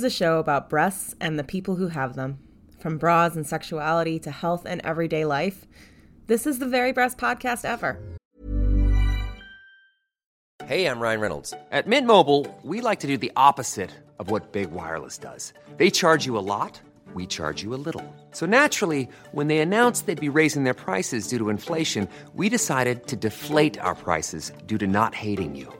is a show about breasts and the people who have them. From bras and sexuality to health and everyday life, this is the very best podcast ever. Hey, I'm Ryan Reynolds. At Mint Mobile, we like to do the opposite of what Big Wireless does. They charge you a lot, we charge you a little. So naturally, when they announced they'd be raising their prices due to inflation, we decided to deflate our prices due to not hating you.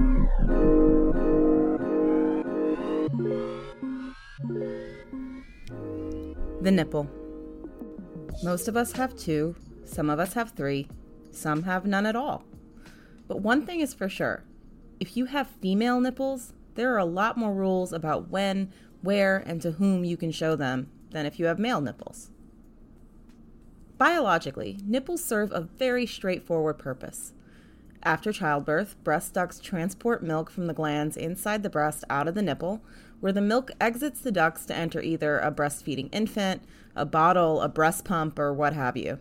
The nipple. Most of us have two, some of us have three, some have none at all. But one thing is for sure if you have female nipples, there are a lot more rules about when, where, and to whom you can show them than if you have male nipples. Biologically, nipples serve a very straightforward purpose. After childbirth, breast ducts transport milk from the glands inside the breast out of the nipple, where the milk exits the ducts to enter either a breastfeeding infant, a bottle, a breast pump, or what have you.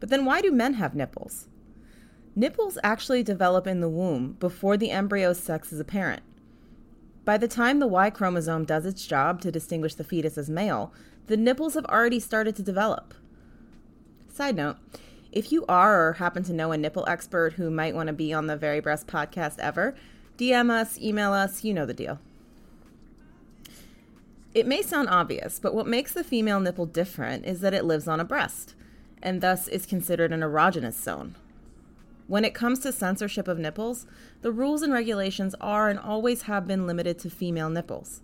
But then why do men have nipples? Nipples actually develop in the womb before the embryo's sex is apparent. By the time the Y chromosome does its job to distinguish the fetus as male, the nipples have already started to develop. Side note if you are or happen to know a nipple expert who might want to be on the Very Breast podcast ever, DM us, email us, you know the deal. It may sound obvious, but what makes the female nipple different is that it lives on a breast, and thus is considered an erogenous zone. When it comes to censorship of nipples, the rules and regulations are and always have been limited to female nipples.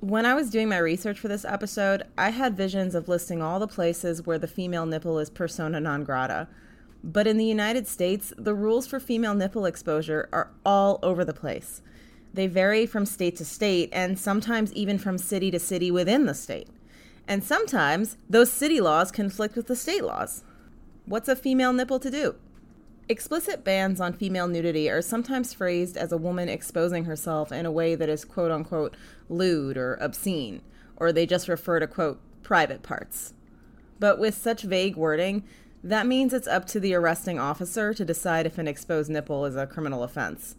When I was doing my research for this episode, I had visions of listing all the places where the female nipple is persona non grata. But in the United States, the rules for female nipple exposure are all over the place. They vary from state to state and sometimes even from city to city within the state. And sometimes those city laws conflict with the state laws. What's a female nipple to do? Explicit bans on female nudity are sometimes phrased as a woman exposing herself in a way that is quote unquote lewd or obscene, or they just refer to quote private parts. But with such vague wording, that means it's up to the arresting officer to decide if an exposed nipple is a criminal offense.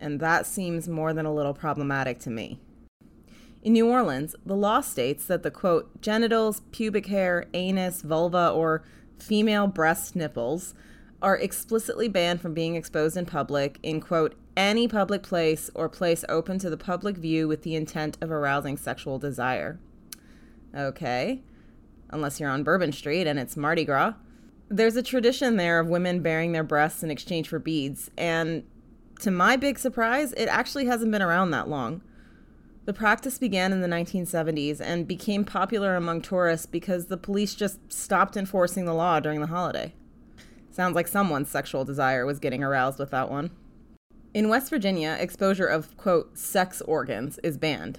And that seems more than a little problematic to me. In New Orleans, the law states that the quote genitals, pubic hair, anus, vulva, or female breast nipples are explicitly banned from being exposed in public in quote any public place or place open to the public view with the intent of arousing sexual desire. Okay. Unless you're on Bourbon Street and it's Mardi Gras. There's a tradition there of women baring their breasts in exchange for beads, and to my big surprise, it actually hasn't been around that long. The practice began in the 1970s and became popular among tourists because the police just stopped enforcing the law during the holiday. Sounds like someone's sexual desire was getting aroused with that one. In West Virginia, exposure of, quote, sex organs is banned.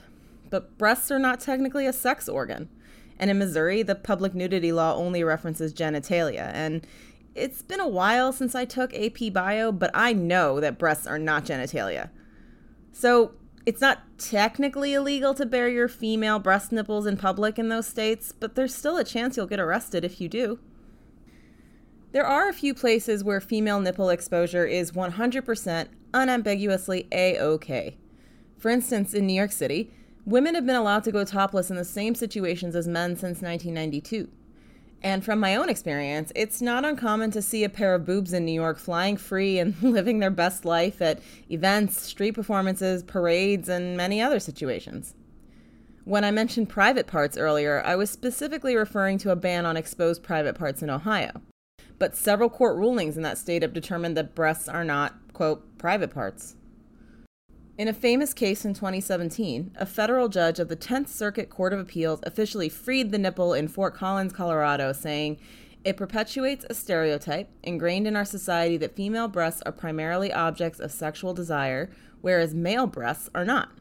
But breasts are not technically a sex organ. And in Missouri, the public nudity law only references genitalia. And it's been a while since I took AP Bio, but I know that breasts are not genitalia. So it's not technically illegal to bare your female breast nipples in public in those states, but there's still a chance you'll get arrested if you do. There are a few places where female nipple exposure is 100% unambiguously A OK. For instance, in New York City, women have been allowed to go topless in the same situations as men since 1992. And from my own experience, it's not uncommon to see a pair of boobs in New York flying free and living their best life at events, street performances, parades, and many other situations. When I mentioned private parts earlier, I was specifically referring to a ban on exposed private parts in Ohio but several court rulings in that state have determined that breasts are not, quote, private parts. In a famous case in 2017, a federal judge of the 10th Circuit Court of Appeals officially freed the nipple in Fort Collins, Colorado, saying, It perpetuates a stereotype ingrained in our society that female breasts are primarily objects of sexual desire, whereas male breasts are not.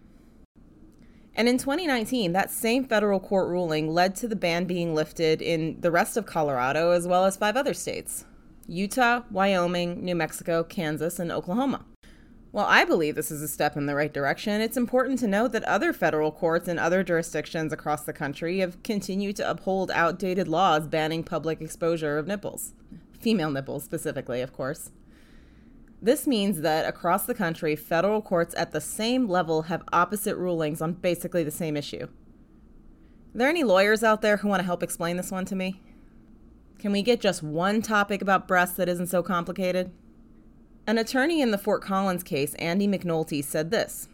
And in 2019, that same federal court ruling led to the ban being lifted in the rest of Colorado as well as five other states Utah, Wyoming, New Mexico, Kansas, and Oklahoma. While I believe this is a step in the right direction, it's important to note that other federal courts in other jurisdictions across the country have continued to uphold outdated laws banning public exposure of nipples. Female nipples, specifically, of course. This means that across the country, federal courts at the same level have opposite rulings on basically the same issue. Are there any lawyers out there who want to help explain this one to me? Can we get just one topic about breasts that isn't so complicated? An attorney in the Fort Collins case, Andy McNulty, said this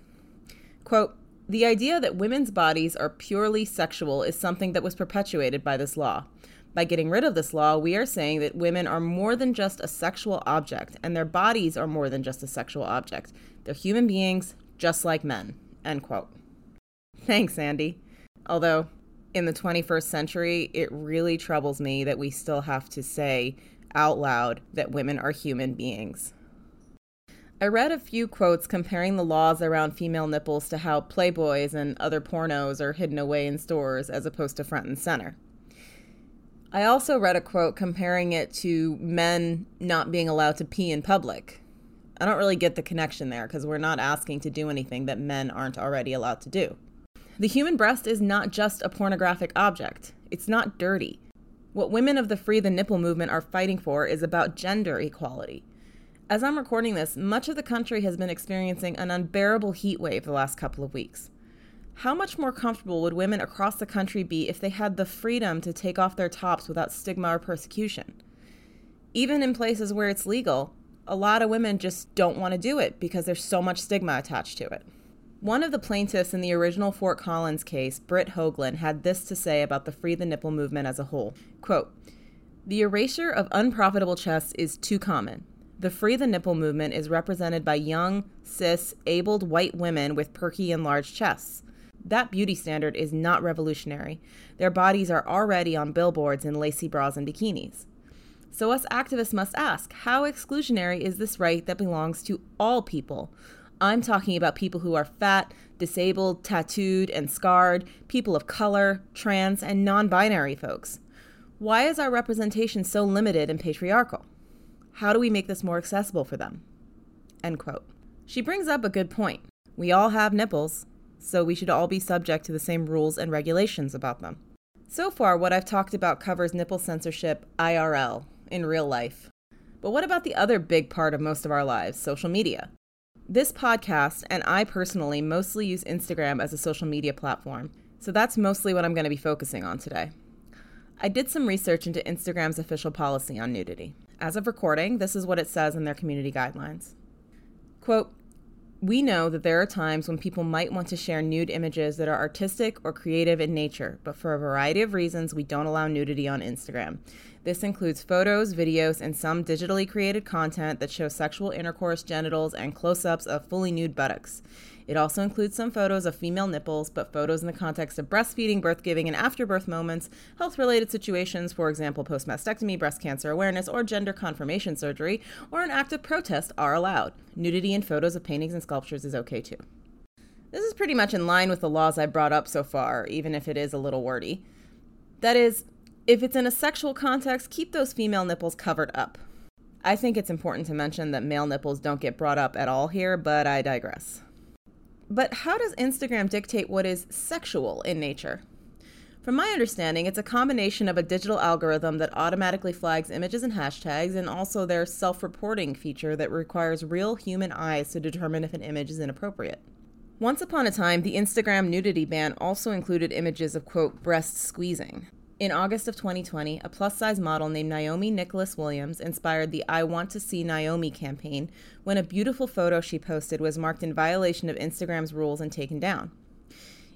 quote, The idea that women's bodies are purely sexual is something that was perpetuated by this law. By getting rid of this law, we are saying that women are more than just a sexual object, and their bodies are more than just a sexual object. They're human beings, just like men. End quote. Thanks, Andy. Although, in the 21st century, it really troubles me that we still have to say out loud that women are human beings. I read a few quotes comparing the laws around female nipples to how Playboys and other pornos are hidden away in stores as opposed to front and center. I also read a quote comparing it to men not being allowed to pee in public. I don't really get the connection there because we're not asking to do anything that men aren't already allowed to do. The human breast is not just a pornographic object, it's not dirty. What women of the Free the Nipple movement are fighting for is about gender equality. As I'm recording this, much of the country has been experiencing an unbearable heat wave the last couple of weeks. How much more comfortable would women across the country be if they had the freedom to take off their tops without stigma or persecution? Even in places where it's legal, a lot of women just don't want to do it because there's so much stigma attached to it. One of the plaintiffs in the original Fort Collins case, Britt Hoagland, had this to say about the Free the Nipple movement as a whole. Quote, the erasure of unprofitable chests is too common. The Free the Nipple movement is represented by young, cis, abled white women with perky and large chests. That beauty standard is not revolutionary. Their bodies are already on billboards in lacy bras and bikinis. So, us activists must ask how exclusionary is this right that belongs to all people? I'm talking about people who are fat, disabled, tattooed, and scarred, people of color, trans, and non binary folks. Why is our representation so limited and patriarchal? How do we make this more accessible for them? End quote. She brings up a good point. We all have nipples, so we should all be subject to the same rules and regulations about them. So far, what I've talked about covers nipple censorship IRL, in real life. But what about the other big part of most of our lives, social media? This podcast, and I personally mostly use Instagram as a social media platform, so that's mostly what I'm going to be focusing on today. I did some research into Instagram's official policy on nudity. As of recording, this is what it says in their community guidelines. Quote, we know that there are times when people might want to share nude images that are artistic or creative in nature, but for a variety of reasons, we don't allow nudity on Instagram. This includes photos, videos, and some digitally created content that shows sexual intercourse, genitals, and close ups of fully nude buttocks. It also includes some photos of female nipples, but photos in the context of breastfeeding, birth giving, and afterbirth moments, health related situations, for example, post mastectomy, breast cancer awareness, or gender confirmation surgery, or an act of protest are allowed. Nudity in photos of paintings and sculptures is okay too. This is pretty much in line with the laws I brought up so far, even if it is a little wordy. That is, if it's in a sexual context, keep those female nipples covered up. I think it's important to mention that male nipples don't get brought up at all here, but I digress. But how does Instagram dictate what is sexual in nature? From my understanding, it's a combination of a digital algorithm that automatically flags images and hashtags, and also their self reporting feature that requires real human eyes to determine if an image is inappropriate. Once upon a time, the Instagram nudity ban also included images of, quote, breast squeezing. In August of 2020, a plus size model named Nyome Nicholas Williams inspired the I Want to See Nyome campaign when a beautiful photo she posted was marked in violation of Instagram's rules and taken down.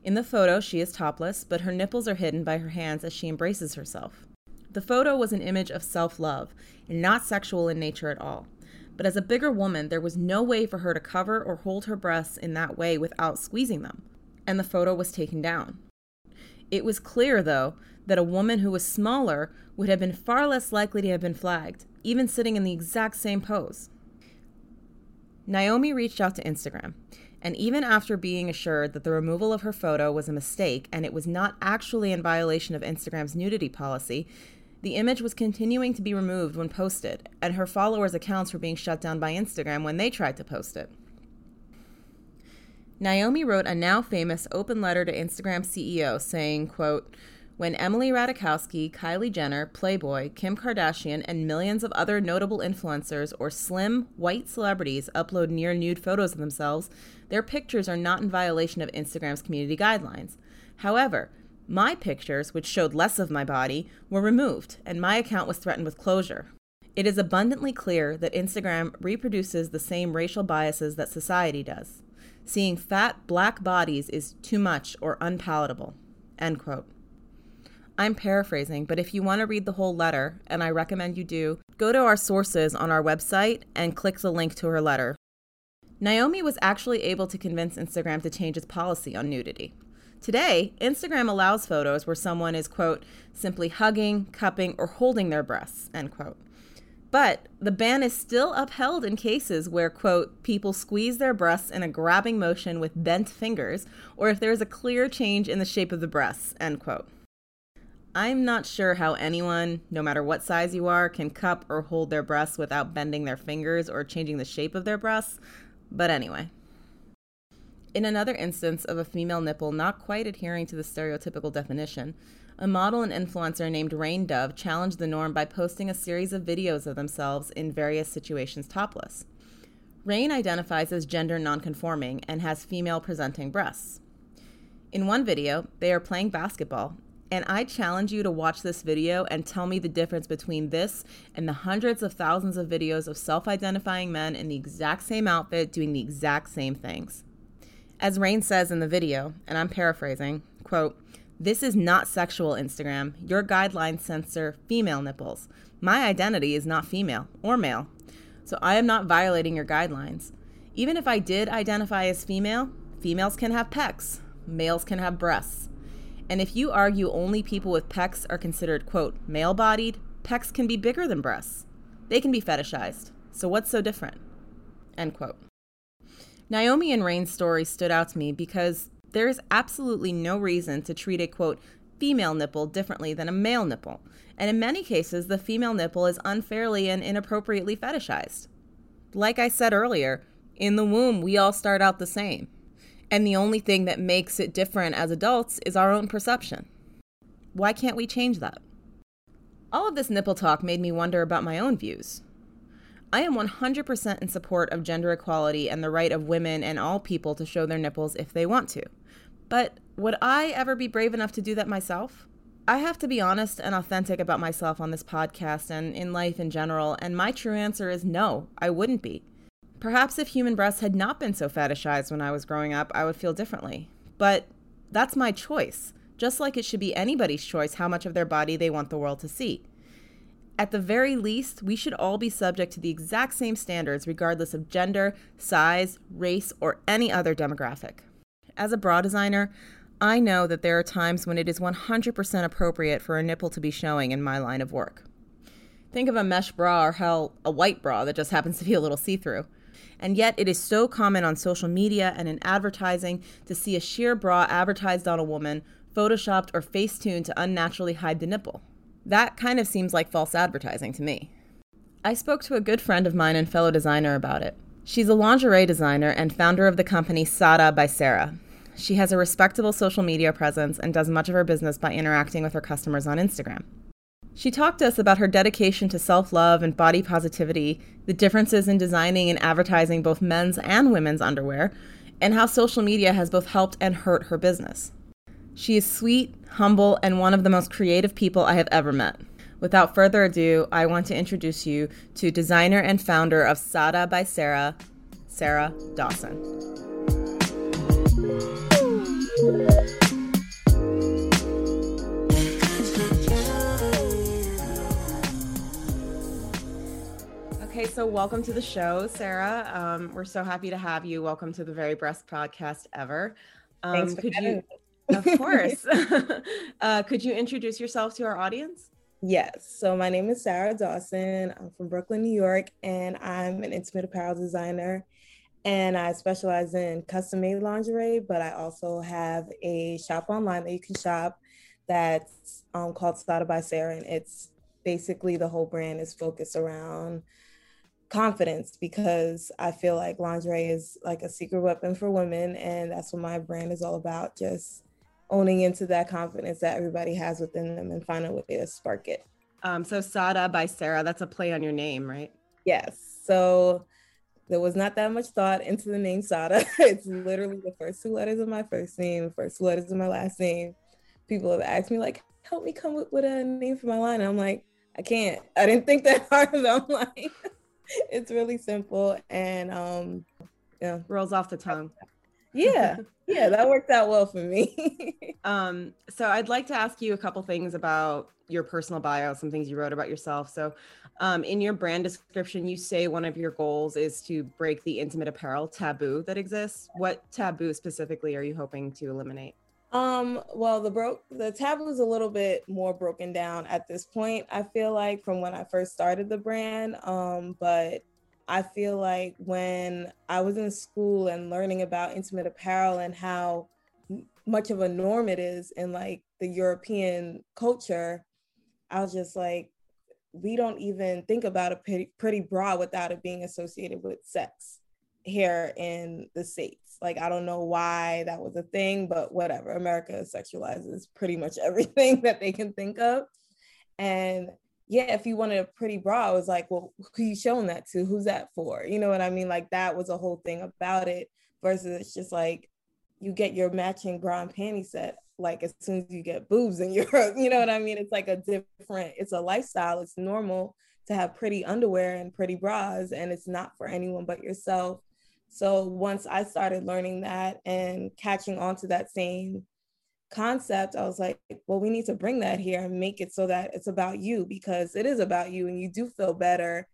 In the photo, she is topless, but her nipples are hidden by her hands as she embraces herself. The photo was an image of self love and not sexual in nature at all. but as a bigger woman, there was no way for her to cover or hold her breasts in that way without squeezing them, and the photo was taken down. It was clear, though, that a woman who was smaller would have been far less likely to have been flagged, even sitting in the exact same pose. Nyome reached out to Instagram, and even after being assured that the removal of her photo was a mistake and it was not actually in violation of Instagram's nudity policy, the image was continuing to be removed when posted, and her followers' accounts were being shut down by Instagram when they tried to post it. Nyome wrote a now famous open letter to Instagram CEO saying, quote, when Emily Ratajkowski, Kylie Jenner, Playboy, Kim Kardashian, and millions of other notable influencers or slim, white celebrities upload near nude photos of themselves, their pictures are not in violation of Instagram's community guidelines. However, my pictures, which showed less of my body, were removed, and my account was threatened with closure. It is abundantly clear that Instagram reproduces the same racial biases that society does. Seeing fat black bodies is too much or unpalatable. End quote. I'm paraphrasing, but if you want to read the whole letter, and I recommend you do, go to our sources on our website and click the link to her letter. Nyome was actually able to convince Instagram to change its policy on nudity. Today, Instagram allows photos where someone is, quote, simply hugging, cupping, or holding their breasts, end quote. But the ban is still upheld in cases where, quote, people squeeze their breasts in a grabbing motion with bent fingers, or if there is a clear change in the shape of the breasts, end quote. I'm not sure how anyone, no matter what size you are, can cup or hold their breasts without bending their fingers or changing the shape of their breasts, but anyway. In another instance of a female nipple not quite adhering to the stereotypical definition, a model and influencer named Rain Dove challenged the norm by posting a series of videos of themselves in various situations topless. Rain identifies as gender nonconforming and has female presenting breasts. In one video, they are playing basketball and I challenge you to watch this video and tell me the difference between this and the hundreds of thousands of videos of self identifying men in the exact same outfit doing the exact same things. As Rain says in the video, and I'm paraphrasing, quote, this is not sexual Instagram. Your guidelines censor female nipples. My identity is not female or male. So I am not violating your guidelines. Even if I did identify as female, females can have pecs, males can have breasts. And if you argue only people with pecs are considered, quote, male bodied, pecs can be bigger than breasts. They can be fetishized. So what's so different? End quote. Nyome and Rain's story stood out to me because there is absolutely no reason to treat a, quote, female nipple differently than a male nipple. And in many cases, the female nipple is unfairly and inappropriately fetishized. Like I said earlier, in the womb, we all start out the same. And the only thing that makes it different as adults is our own perception. Why can't we change that? All of this nipple talk made me wonder about my own views. I am 100% in support of gender equality and the right of women and all people to show their nipples if they want to. But would I ever be brave enough to do that myself? I have to be honest and authentic about myself on this podcast and in life in general, and my true answer is no, I wouldn't be. Perhaps if human breasts had not been so fetishized when I was growing up, I would feel differently. But that's my choice, just like it should be anybody's choice how much of their body they want the world to see. At the very least, we should all be subject to the exact same standards, regardless of gender, size, race, or any other demographic. As a bra designer, I know that there are times when it is 100% appropriate for a nipple to be showing in my line of work. Think of a mesh bra or hell, a white bra that just happens to be a little see through. And yet, it is so common on social media and in advertising to see a sheer bra advertised on a woman, photoshopped or face tuned to unnaturally hide the nipple. That kind of seems like false advertising to me. I spoke to a good friend of mine and fellow designer about it. She's a lingerie designer and founder of the company Sada by Sarah. She has a respectable social media presence and does much of her business by interacting with her customers on Instagram. She talked to us about her dedication to self love and body positivity, the differences in designing and advertising both men's and women's underwear, and how social media has both helped and hurt her business. She is sweet, humble, and one of the most creative people I have ever met. Without further ado, I want to introduce you to designer and founder of Sada by Sarah, Sarah Dawson. Okay, so welcome to the show, Sarah. Um, we're so happy to have you. Welcome to the very best podcast ever. Um, Thanks for could you, Of course. uh, could you introduce yourself to our audience? Yes. So my name is Sarah Dawson. I'm from Brooklyn, New York, and I'm an intimate apparel designer. And I specialize in custom made lingerie, but I also have a shop online that you can shop that's um, called Sada by Sarah. And it's basically the whole brand is focused around confidence because I feel like lingerie is like a secret weapon for women. And that's what my brand is all about just owning into that confidence that everybody has within them and finding a way to spark it. Um, so Sada by Sarah, that's a play on your name, right? Yes. So there was not that much thought into the name Sada. it's literally the first two letters of my first name, first two letters of my last name. People have asked me like, help me come up with a name for my line. And I'm like, I can't. I didn't think that hard. I'm like, it's really simple and um yeah. Rolls off the tongue. Yeah. yeah, that worked out well for me. um, so I'd like to ask you a couple things about your personal bio, some things you wrote about yourself. So um, in your brand description, you say one of your goals is to break the intimate apparel taboo that exists. What taboo specifically are you hoping to eliminate? Um, well, the broke the taboo is a little bit more broken down at this point. I feel like from when I first started the brand. Um, but I feel like when I was in school and learning about intimate apparel and how much of a norm it is in like the European culture, I was just like, we don't even think about a pretty, pretty bra without it being associated with sex here in the States. Like, I don't know why that was a thing, but whatever. America sexualizes pretty much everything that they can think of. And yeah, if you wanted a pretty bra, I was like, well, who you showing that to? Who's that for? You know what I mean? Like that was a whole thing about it versus it's just like you get your matching bra and panty set like as soon as you get boobs in Europe. You know what I mean? It's like a different, it's a lifestyle. It's normal to have pretty underwear and pretty bras, and it's not for anyone but yourself. So once I started learning that and catching on to that same concept, I was like, well, we need to bring that here and make it so that it's about you because it is about you and you do feel better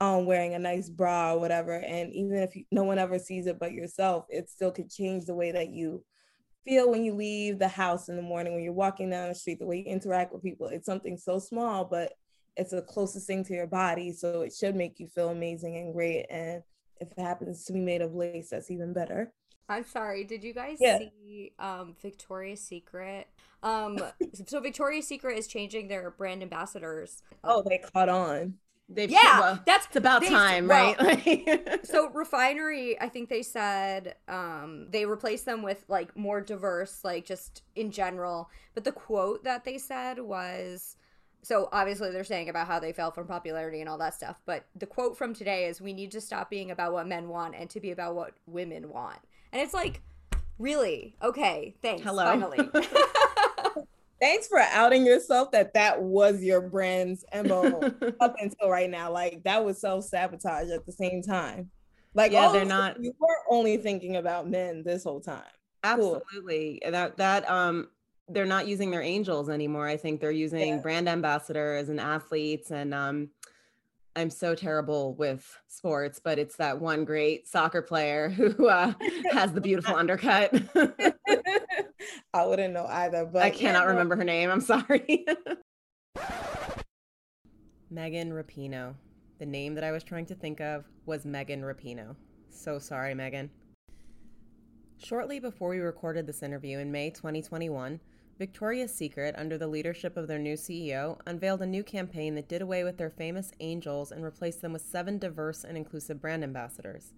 um, wearing a nice bra or whatever. And even if you, no one ever sees it but yourself, it still could change the way that you feel when you leave the house in the morning, when you're walking down the street, the way you interact with people. It's something so small, but it's the closest thing to your body. So it should make you feel amazing and great. And if it happens to be made of lace, that's even better. I'm sorry. Did you guys yeah. see um, Victoria's Secret? Um, so Victoria's Secret is changing their brand ambassadors. Oh, they caught on. They've yeah, well, that's it's about they, time, well, right? so refinery, I think they said um, they replaced them with like more diverse, like just in general. But the quote that they said was, so obviously they're saying about how they fell from popularity and all that stuff. But the quote from today is, "We need to stop being about what men want and to be about what women want." And it's like, really? Okay, thanks. Hello. Finally. thanks for outing yourself that that was your brand's MO up until right now. Like that was self sabotage at the same time. Like, yeah, they're not. You were only thinking about men this whole time. Absolutely. Cool. That that um, they're not using their angels anymore. I think they're using yeah. brand ambassadors and athletes and um, I'm so terrible with sports, but it's that one great soccer player who uh, has the beautiful undercut. I wouldn't know either, but I cannot yeah, remember her name. I'm sorry. Megan Rapinoe. The name that I was trying to think of was Megan Rapinoe. So sorry, Megan. Shortly before we recorded this interview in May 2021, Victoria's Secret, under the leadership of their new CEO, unveiled a new campaign that did away with their famous angels and replaced them with seven diverse and inclusive brand ambassadors.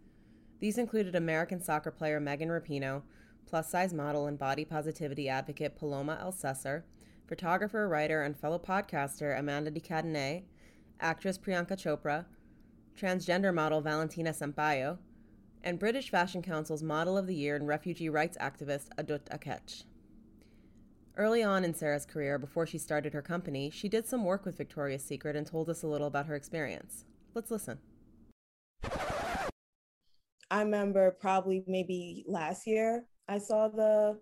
These included American soccer player Megan Rapinoe, plus size model and body positivity advocate Paloma Elsesser, photographer, writer, and fellow podcaster Amanda de Cadenet actress Priyanka Chopra, transgender model Valentina Sampaio, and British Fashion Council's Model of the Year and refugee rights activist Adut Akech. Early on in Sarah's career, before she started her company, she did some work with Victoria's Secret and told us a little about her experience. Let's listen. I remember probably maybe last year I saw the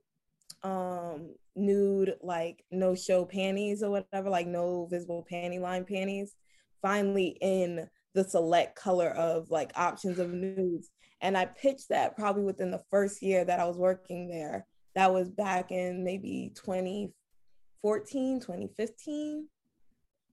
um nude like no show panties or whatever like no visible panty line panties finally in the select color of like options of nudes. And I pitched that probably within the first year that I was working there. That was back in maybe 2014, 2015.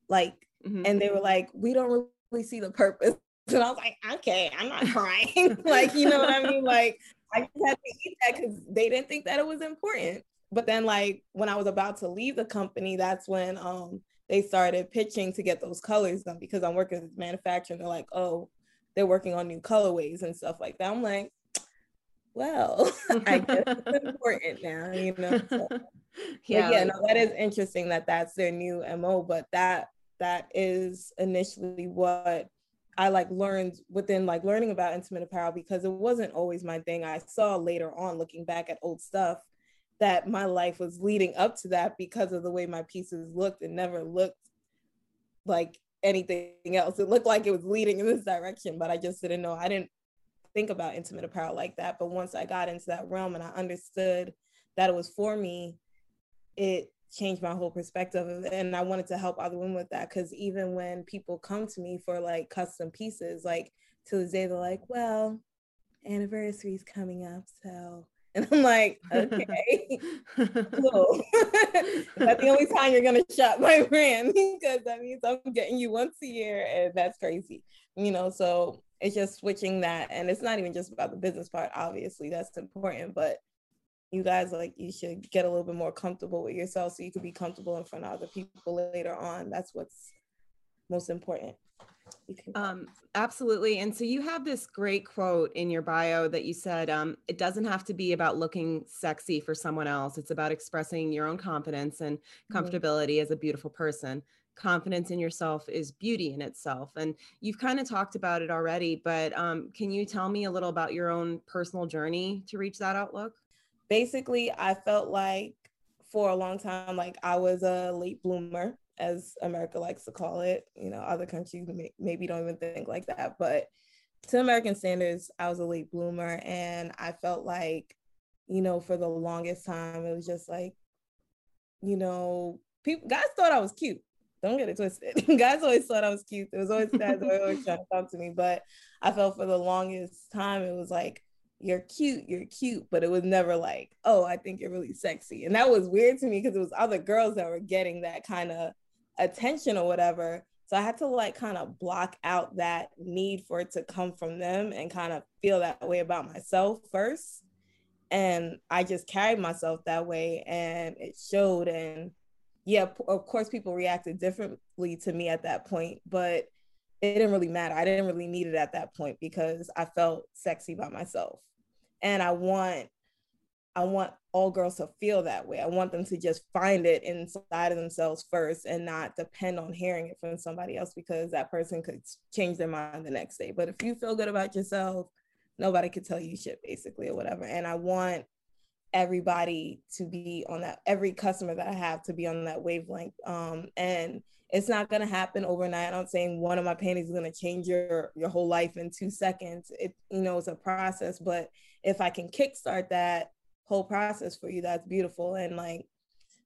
Like, mm-hmm. and they were like, we don't really see the purpose. And I was like, okay, I'm not crying. like, you know what I mean? Like, I just had to eat that because they didn't think that it was important. But then, like, when I was about to leave the company, that's when um they started pitching to get those colors done because I'm working with manufacturing. They're like, oh, they're working on new colorways and stuff like that. I'm like, well, I guess it's important now, you know. So, yeah, yeah, no, that is interesting that that's their new mo. But that that is initially what I like learned within like learning about intimate apparel because it wasn't always my thing. I saw later on, looking back at old stuff, that my life was leading up to that because of the way my pieces looked and never looked like anything else. It looked like it was leading in this direction, but I just didn't know. I didn't think about intimate apparel like that. But once I got into that realm and I understood that it was for me, it changed my whole perspective. And I wanted to help other women with that because even when people come to me for like custom pieces, like to this day, they're like, well, anniversary is coming up. So and I'm like, okay, cool. that's the only time you're gonna shop my brand because that means I'm getting you once a year, and that's crazy. You know, so it's just switching that, and it's not even just about the business part. Obviously, that's important, but you guys like you should get a little bit more comfortable with yourself so you can be comfortable in front of other people later on. That's what's most important. Um, absolutely. And so you have this great quote in your bio that you said, um, it doesn't have to be about looking sexy for someone else. It's about expressing your own confidence and mm-hmm. comfortability mm-hmm. as a beautiful person. Confidence in yourself is beauty in itself. And you've kind of talked about it already, but um, can you tell me a little about your own personal journey to reach that outlook? Basically, I felt like for a long time, like I was a late bloomer as America likes to call it. You know, other countries may, maybe don't even think like that, but to American standards, I was a late bloomer, and I felt like, you know, for the longest time, it was just like, you know, people guys thought I was cute. Don't get it twisted. guys always thought I was cute. There was always guys were always trying to talk to me, but I felt for the longest time it was like, you're cute, you're cute, but it was never like, oh, I think you're really sexy. And that was weird to me because it was other girls that were getting that kind of attention or whatever. So I had to like kind of block out that need for it to come from them and kind of feel that way about myself first. And I just carried myself that way and it showed. And yeah, of course, people reacted differently to me at that point, but it didn't really matter. I didn't really need it at that point because I felt sexy by myself. And I want I want all girls to feel that way. I want them to just find it inside of themselves first and not depend on hearing it from somebody else because that person could change their mind the next day. But if you feel good about yourself, nobody could tell you shit basically or whatever. And I want everybody to be on that every customer that I have to be on that wavelength. Um, and it's not gonna happen overnight. I'm saying one of my panties is gonna change your your whole life in two seconds. It you know it's a process, but if I can kickstart that whole process for you that's beautiful and like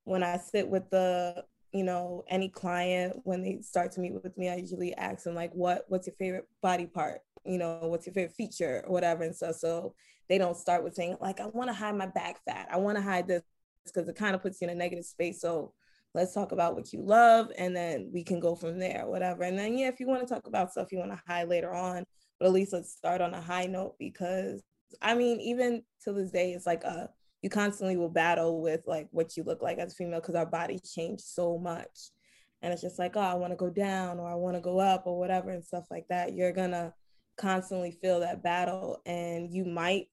when i sit with the you know any client when they start to meet with me i usually ask them like what what's your favorite body part you know what's your favorite feature or whatever and so they don't start with saying like i want to hide my back fat i want to hide this because it kind of puts you in a negative space so let's talk about what you love and then we can go from there whatever and then yeah if you want to talk about stuff you want to hide later on but at least let's start on a high note because I mean, even to this day, it's like a you constantly will battle with like what you look like as a female because our bodies change so much. And it's just like, oh, I want to go down or I want to go up or whatever and stuff like that. You're gonna constantly feel that battle. And you might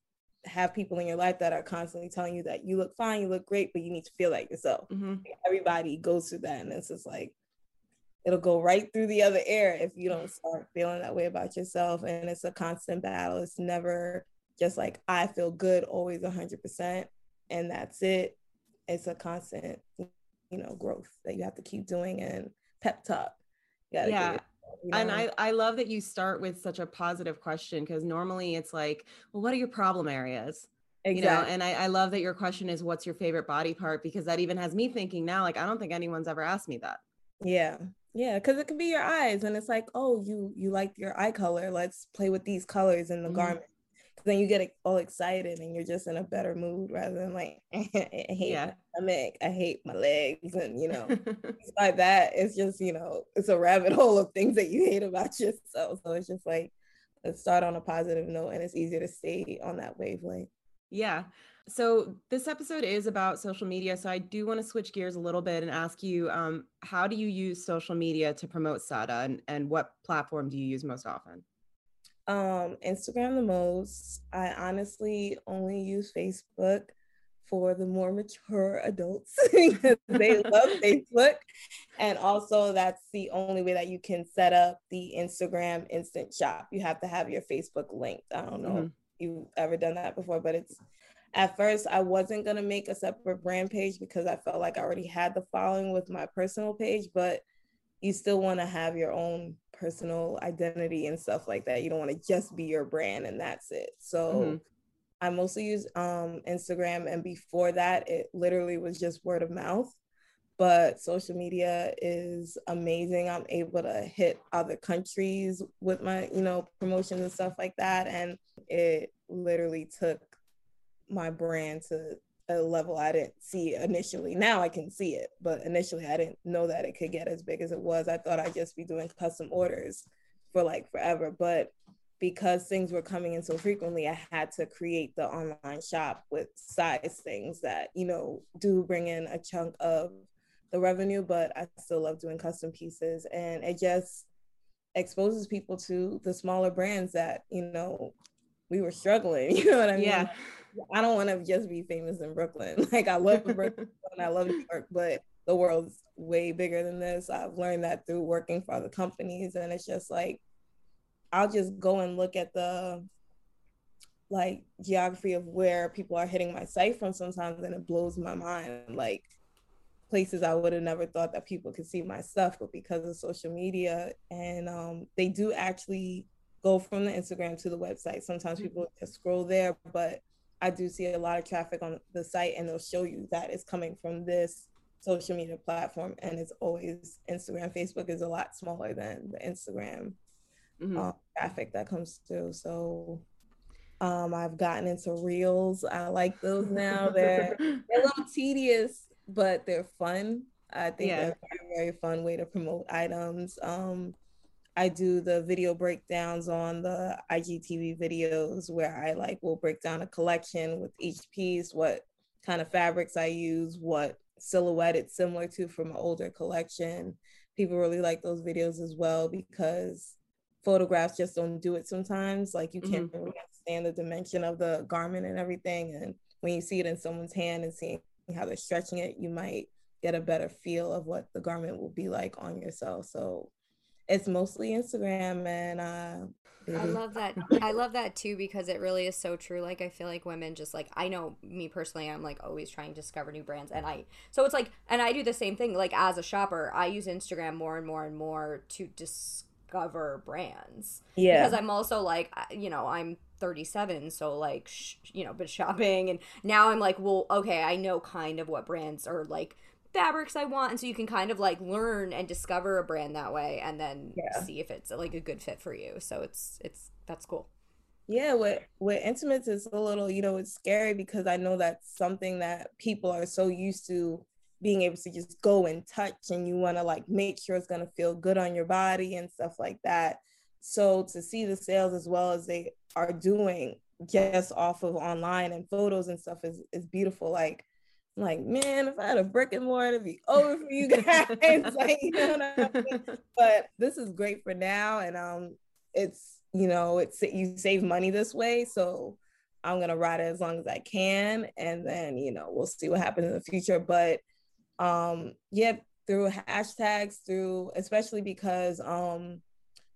have people in your life that are constantly telling you that you look fine, you look great, but you need to feel like yourself. Mm-hmm. Everybody goes through that. And it's just like it'll go right through the other air if you don't start feeling that way about yourself. And it's a constant battle. It's never just like I feel good always 100% and that's it. It's a constant, you know, growth that you have to keep doing and pep talk. yeah. You know? And I, I love that you start with such a positive question because normally it's like, well, what are your problem areas? Exactly. You know, and I, I love that your question is what's your favorite body part because that even has me thinking now, like, I don't think anyone's ever asked me that. Yeah. Yeah, because it could be your eyes, and it's like, oh, you you like your eye color. Let's play with these colors in the mm-hmm. garment. Then you get all excited, and you're just in a better mood rather than like, I hate yeah. my stomach, I hate my legs, and you know, like that. It's just you know, it's a rabbit hole of things that you hate about yourself. So it's just like, let's start on a positive note, and it's easier to stay on that wavelength. Yeah. So this episode is about social media. So I do want to switch gears a little bit and ask you, um, how do you use social media to promote Sada, and, and what platform do you use most often? Um, Instagram the most. I honestly only use Facebook for the more mature adults because they love Facebook. And also, that's the only way that you can set up the Instagram instant shop. You have to have your Facebook linked. I don't know mm-hmm. if you've ever done that before, but it's at first I wasn't gonna make a separate brand page because I felt like I already had the following with my personal page, but you still want to have your own personal identity and stuff like that. You don't want to just be your brand and that's it. So mm-hmm. I mostly use um, Instagram, and before that, it literally was just word of mouth. But social media is amazing. I'm able to hit other countries with my, you know, promotions and stuff like that. And it literally took my brand to a level I didn't see initially. Now I can see it, but initially I didn't know that it could get as big as it was. I thought I'd just be doing custom orders for like forever, but because things were coming in so frequently, I had to create the online shop with size things that, you know, do bring in a chunk of the revenue, but I still love doing custom pieces. And it just exposes people to the smaller brands that, you know, we were struggling. You know what I mean? Yeah. I don't want to just be famous in Brooklyn. Like I love Brooklyn and I love New York, but the world's way bigger than this. I've learned that through working for other companies, and it's just like I'll just go and look at the like geography of where people are hitting my site from sometimes, and it blows my mind. Like places I would have never thought that people could see my stuff, but because of social media, and um, they do actually go from the Instagram to the website. Sometimes people just scroll there, but I do see a lot of traffic on the site and they'll show you that it's coming from this social media platform and it's always Instagram. Facebook is a lot smaller than the Instagram mm-hmm. uh, traffic that comes through. So um, I've gotten into reels. I like those now. They're, they're a little tedious, but they're fun. I think yeah. they're a very, very fun way to promote items. Um, I do the video breakdowns on the IGTV videos where I like will break down a collection with each piece, what kind of fabrics I use, what silhouette it's similar to from an older collection. People really like those videos as well because photographs just don't do it sometimes. Like you can't mm-hmm. really understand the dimension of the garment and everything. And when you see it in someone's hand and seeing how they're stretching it, you might get a better feel of what the garment will be like on yourself. So it's mostly Instagram and uh I love that. I love that too because it really is so true. Like I feel like women just like I know me personally, I'm like always trying to discover new brands and I so it's like and I do the same thing like as a shopper, I use Instagram more and more and more to discover brands. Yeah. Because I'm also like you know, I'm 37 so like sh- you know, been shopping and now I'm like, well, okay, I know kind of what brands are like fabrics I want. And so you can kind of like learn and discover a brand that way and then yeah. see if it's like a good fit for you. So it's it's that's cool. Yeah, with with intimates it's a little, you know, it's scary because I know that's something that people are so used to being able to just go and touch and you want to like make sure it's going to feel good on your body and stuff like that. So to see the sales as well as they are doing just off of online and photos and stuff is is beautiful. Like like, man, if I had a brick and mortar, it'd be over for you guys. like, you know I mean? But this is great for now, and um, it's you know, it's you save money this way, so I'm gonna ride it as long as I can, and then you know, we'll see what happens in the future. But um, yeah, through hashtags, through especially because um,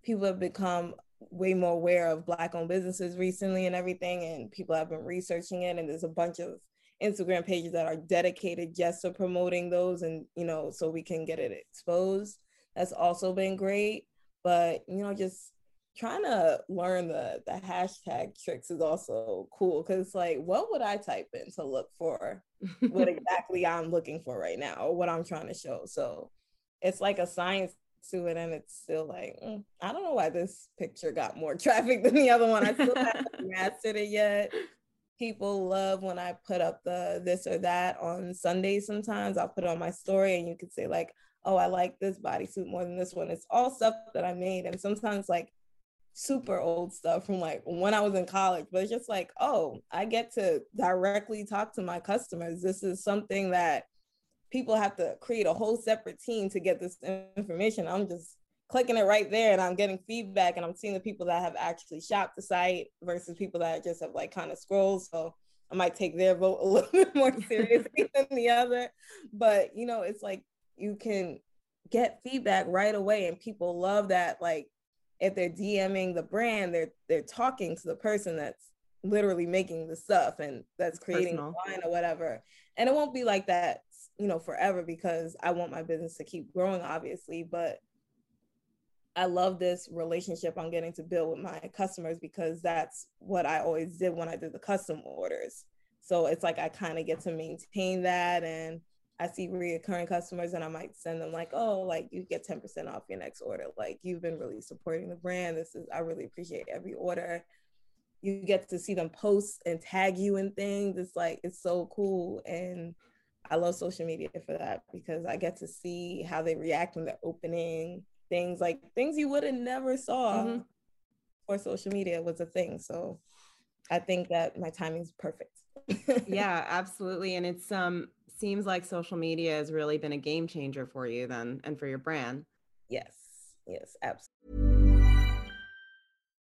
people have become way more aware of black owned businesses recently and everything and people have been researching it and there's a bunch of Instagram pages that are dedicated just to promoting those and you know so we can get it exposed. That's also been great. But you know, just trying to learn the the hashtag tricks is also cool because like what would I type in to look for what exactly I'm looking for right now or what I'm trying to show. So it's like a science to it and it's still like mm, I don't know why this picture got more traffic than the other one. I still haven't mastered it yet. People love when I put up the this or that on Sundays sometimes. I'll put on my story and you could say like, oh, I like this bodysuit more than this one. It's all stuff that I made. And sometimes like super old stuff from like when I was in college, but it's just like, oh, I get to directly talk to my customers. This is something that people have to create a whole separate team to get this information. I'm just clicking it right there and I'm getting feedback and I'm seeing the people that have actually shopped the site versus people that just have like kind of scrolled. So I might take their vote a little bit more seriously than the other. But you know, it's like you can get feedback right away and people love that like if they're DMing the brand, they're they're talking to the person that's literally making the stuff and that's creating the line or whatever. And it won't be like that, you know, forever because I want my business to keep growing, obviously. But I love this relationship I'm getting to build with my customers because that's what I always did when I did the custom orders. So it's like I kind of get to maintain that and I see reoccurring customers and I might send them like, oh, like you get 10% off your next order. Like you've been really supporting the brand. This is I really appreciate every order. You get to see them post and tag you and things. It's like it's so cool. And I love social media for that because I get to see how they react when they're opening things like things you would have never saw mm-hmm. or social media was a thing. So I think that my timing's perfect. yeah, absolutely. And it's um seems like social media has really been a game changer for you then and for your brand. Yes. Yes, absolutely.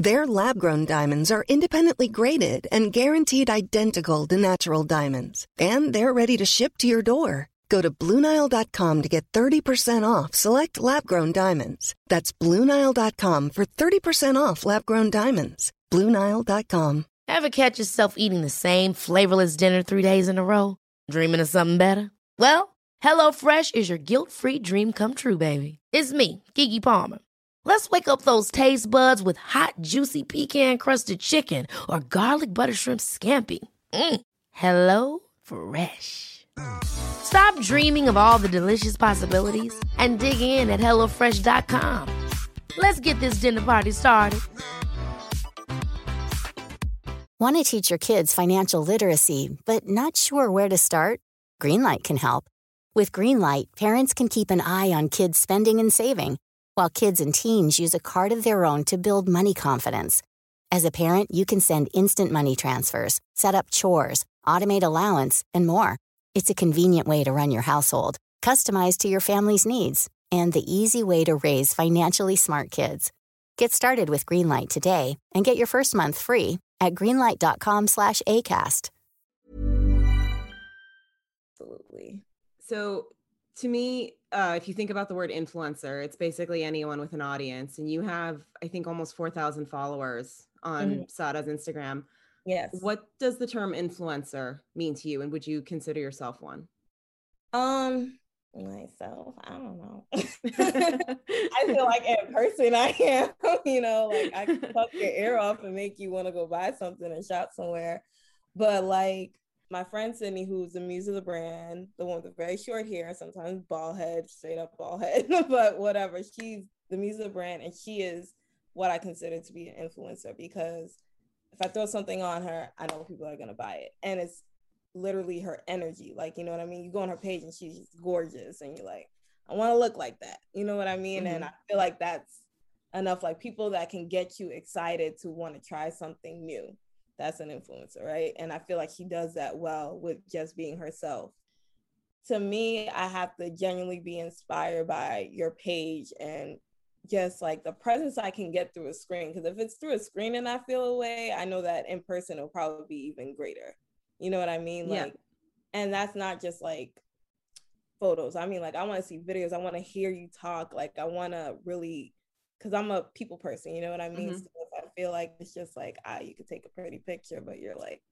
Their lab grown diamonds are independently graded and guaranteed identical to natural diamonds, and they're ready to ship to your door. Go to Bluenile.com to get 30% off select lab grown diamonds. That's Bluenile.com for 30% off lab grown diamonds. Bluenile.com. Ever catch yourself eating the same flavorless dinner three days in a row? Dreaming of something better? Well, HelloFresh is your guilt free dream come true, baby. It's me, Keke Palmer. Let's wake up those taste buds with hot, juicy pecan crusted chicken or garlic butter shrimp scampi. Mm. Hello Fresh. Stop dreaming of all the delicious possibilities and dig in at HelloFresh.com. Let's get this dinner party started. Want to teach your kids financial literacy, but not sure where to start? Greenlight can help. With Greenlight, parents can keep an eye on kids' spending and saving while kids and teens use a card of their own to build money confidence. As a parent, you can send instant money transfers, set up chores, automate allowance, and more. It's a convenient way to run your household, customized to your family's needs, and the easy way to raise financially smart kids. Get started with Greenlight today and get your first month free at greenlight.com/acast. Absolutely. So, to me, uh, if you think about the word influencer, it's basically anyone with an audience, and you have, I think, almost four thousand followers on mm-hmm. Sada's Instagram. Yes. What does the term influencer mean to you, and would you consider yourself one? Um, myself, I don't know. I feel like in person, I am. you know, like I can fuck your ear off and make you want to go buy something and shop somewhere, but like my friend Sydney, who's the muse of the brand, the one with the very short hair, sometimes bald head, straight up bald head, but whatever. She's the muse of the brand, and she is what I consider to be an influencer because if I throw something on her, I know people are gonna buy it, and it's literally her energy. Like you know what I mean? You go on her page and she's gorgeous, and you're like, I want to look like that. You know what I mean? Mm-hmm. And I feel like that's enough. Like people that can get you excited to want to try something new that's an influencer, right? And I feel like she does that well with just being herself. To me, I have to genuinely be inspired by your page and just like the presence I can get through a screen. Because if it's through a screen and I feel a way, I know that in person it'll probably be even greater. You know what I mean? Like, yeah. and that's not just like photos. I mean, like, I want to see videos. I want to hear you talk. Like, I want to really, because I'm a people person. You know what I mean? Mm-hmm. So feel like it's just like, ah, you could take a pretty picture, but you're like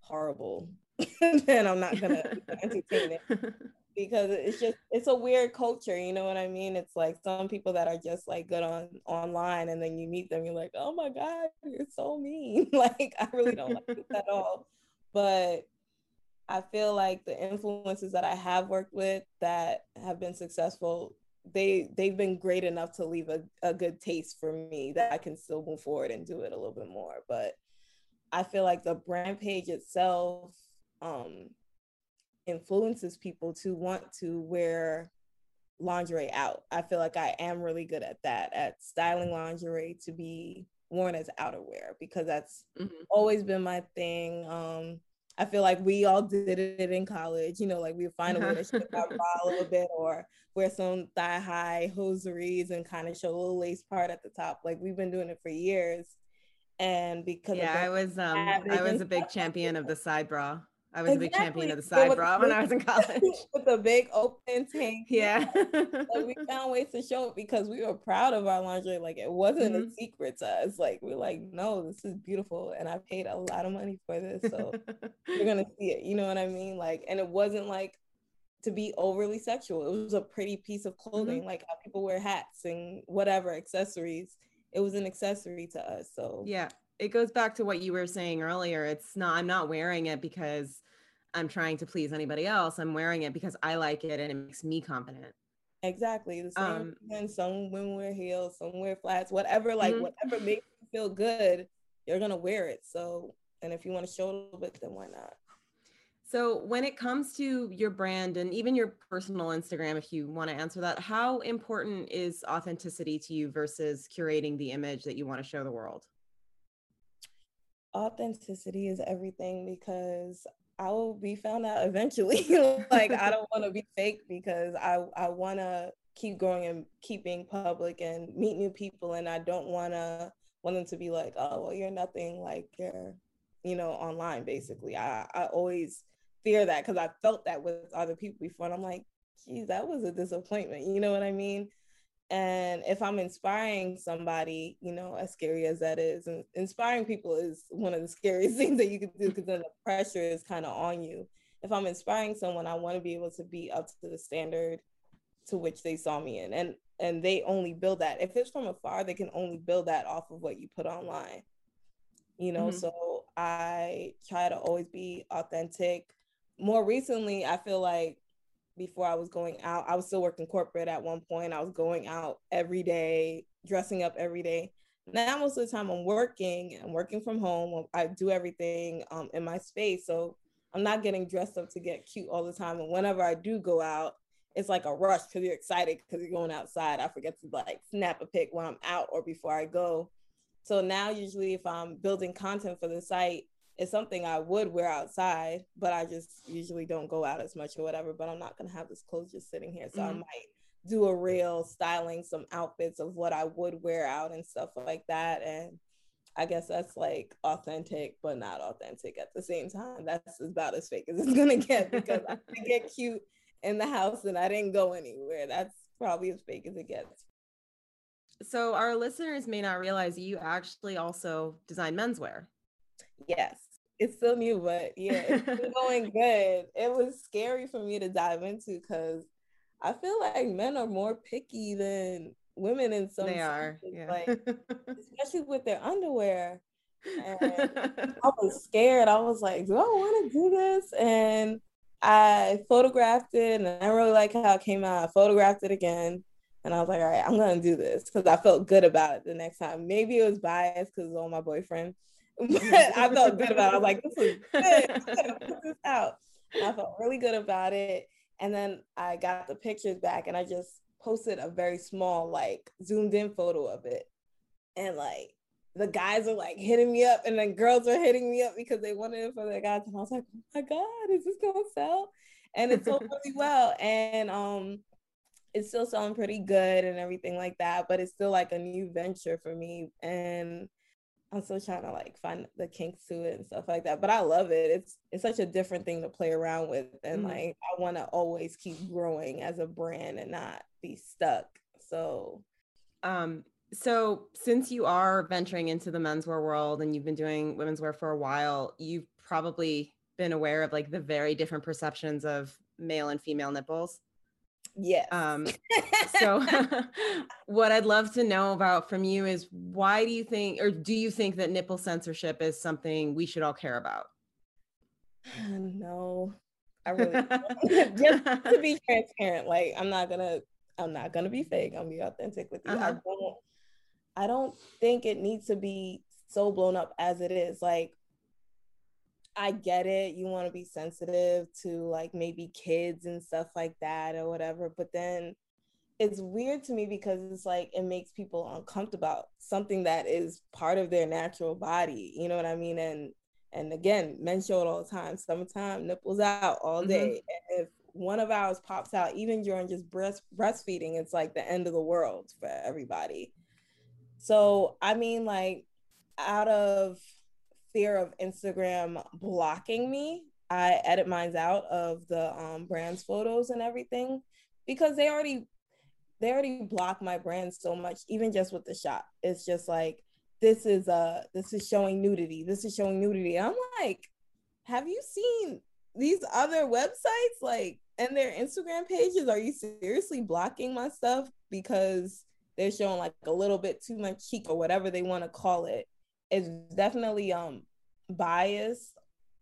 horrible, then I'm not gonna entertain it because it's just it's a weird culture you know what i mean? It's like some people that are just like good on online and then you meet them you're like oh my god you're so mean. Like i really don't like it at all. But i feel like the influences that i have worked with that have been successful they they've been great enough to leave a, a good taste for me that i can still move forward and do it a little bit more but i feel like the brand page itself um influences people to want to wear lingerie out. I feel like I am really good at that, at styling lingerie to be worn as outerwear because that's mm-hmm. always been my thing. Um, I feel like we all did it in college, you know, like we find a way to show our bra a little bit or wear some thigh high hosieries and kind of show a little lace part at the top. Like we've been doing it for years. And because yeah, I was um I was a big champion of the side bra. I was exactly. a big champion of the side bra when I was in college. With a big open tank. Yeah. like we found ways to show it because we were proud of our lingerie. Like it wasn't mm-hmm. a secret to us. Like we're like, no, this is beautiful. And I paid a lot of money for this. So you're gonna see it. You know what I mean? Like, and it wasn't like to be overly sexual. It was a pretty piece of clothing, mm-hmm. like how people wear hats and whatever accessories. It was an accessory to us. So yeah it goes back to what you were saying earlier. It's not, I'm not wearing it because I'm trying to please anybody else. I'm wearing it because I like it and it makes me confident. Exactly. The same um, some women wear heels, some wear flats, whatever, like mm-hmm. whatever makes you feel good, you're gonna wear it. So and if you want to show a little bit, then why not? So when it comes to your brand and even your personal Instagram, if you want to answer that, how important is authenticity to you versus curating the image that you want to show the world? Authenticity is everything because I will be found out eventually. like I don't want to be fake because I I want to keep growing and keep being public and meet new people and I don't want to want them to be like, "Oh, well you're nothing like you're, you know, online basically." I I always fear that cuz I felt that with other people before and I'm like, "Geez, that was a disappointment." You know what I mean? And if I'm inspiring somebody, you know, as scary as that is, and inspiring people is one of the scariest things that you can do because then the pressure is kind of on you. If I'm inspiring someone, I want to be able to be up to the standard to which they saw me in. And and they only build that. If it's from afar, they can only build that off of what you put online. You know, mm-hmm. so I try to always be authentic. More recently, I feel like before I was going out. I was still working corporate at one point. I was going out every day, dressing up every day. Now most of the time I'm working. I'm working from home. I do everything um, in my space, so I'm not getting dressed up to get cute all the time. And whenever I do go out, it's like a rush because you're excited because you're going outside. I forget to like snap a pic when I'm out or before I go. So now usually if I'm building content for the site, it's something I would wear outside, but I just usually don't go out as much or whatever. But I'm not gonna have this clothes just sitting here. So mm-hmm. I might do a reel styling some outfits of what I would wear out and stuff like that. And I guess that's like authentic, but not authentic at the same time. That's about as fake as it's gonna get because I get cute in the house and I didn't go anywhere. That's probably as fake as it gets. So our listeners may not realize you actually also design menswear. Yes, it's still new, but yeah, it's going good. It was scary for me to dive into because I feel like men are more picky than women in some. They are, yeah. like especially with their underwear. And I was scared. I was like, "Do I want to do this?" And I photographed it, and I really like how it came out. I photographed it again, and I was like, "All right, I'm gonna do this" because I felt good about it the next time. Maybe it was biased because of all my boyfriend I felt good about it. I was like, this is good. Put this out. And I felt really good about it. And then I got the pictures back and I just posted a very small, like zoomed in photo of it. And like the guys are like hitting me up, and then girls are hitting me up because they wanted it for their guys. And I was like, oh my God, is this gonna sell? And it sold really well. And um it's still selling pretty good and everything like that, but it's still like a new venture for me. And I'm still trying to like find the kinks to it and stuff like that. But I love it. It's it's such a different thing to play around with. And mm-hmm. like I want to always keep growing as a brand and not be stuck. So um so since you are venturing into the menswear world and you've been doing women's wear for a while, you've probably been aware of like the very different perceptions of male and female nipples. Yes. Um, so, what I'd love to know about from you is why do you think, or do you think that nipple censorship is something we should all care about? No, I really just to be transparent. Like, I'm not gonna, I'm not gonna be fake. I'm gonna be authentic with you. Uh-huh. I don't, I don't think it needs to be so blown up as it is. Like, I get it. You want to be sensitive to like maybe kids and stuff like that or whatever. But then it's weird to me because it's like it makes people uncomfortable about something that is part of their natural body. You know what I mean? And and again, men show it all the time. Summertime, nipples out all mm-hmm. day. Mm-hmm. If one of ours pops out, even during just breast breastfeeding, it's like the end of the world for everybody. So I mean, like out of fear of Instagram blocking me, I edit mines out of the um, brand's photos and everything because they already they already block my brand so much, even just with the shop. It's just like this is uh this is showing nudity. This is showing nudity. I'm like, have you seen these other websites like and their Instagram pages? Are you seriously blocking my stuff because they're showing like a little bit too much cheek or whatever they want to call it? It's definitely um bias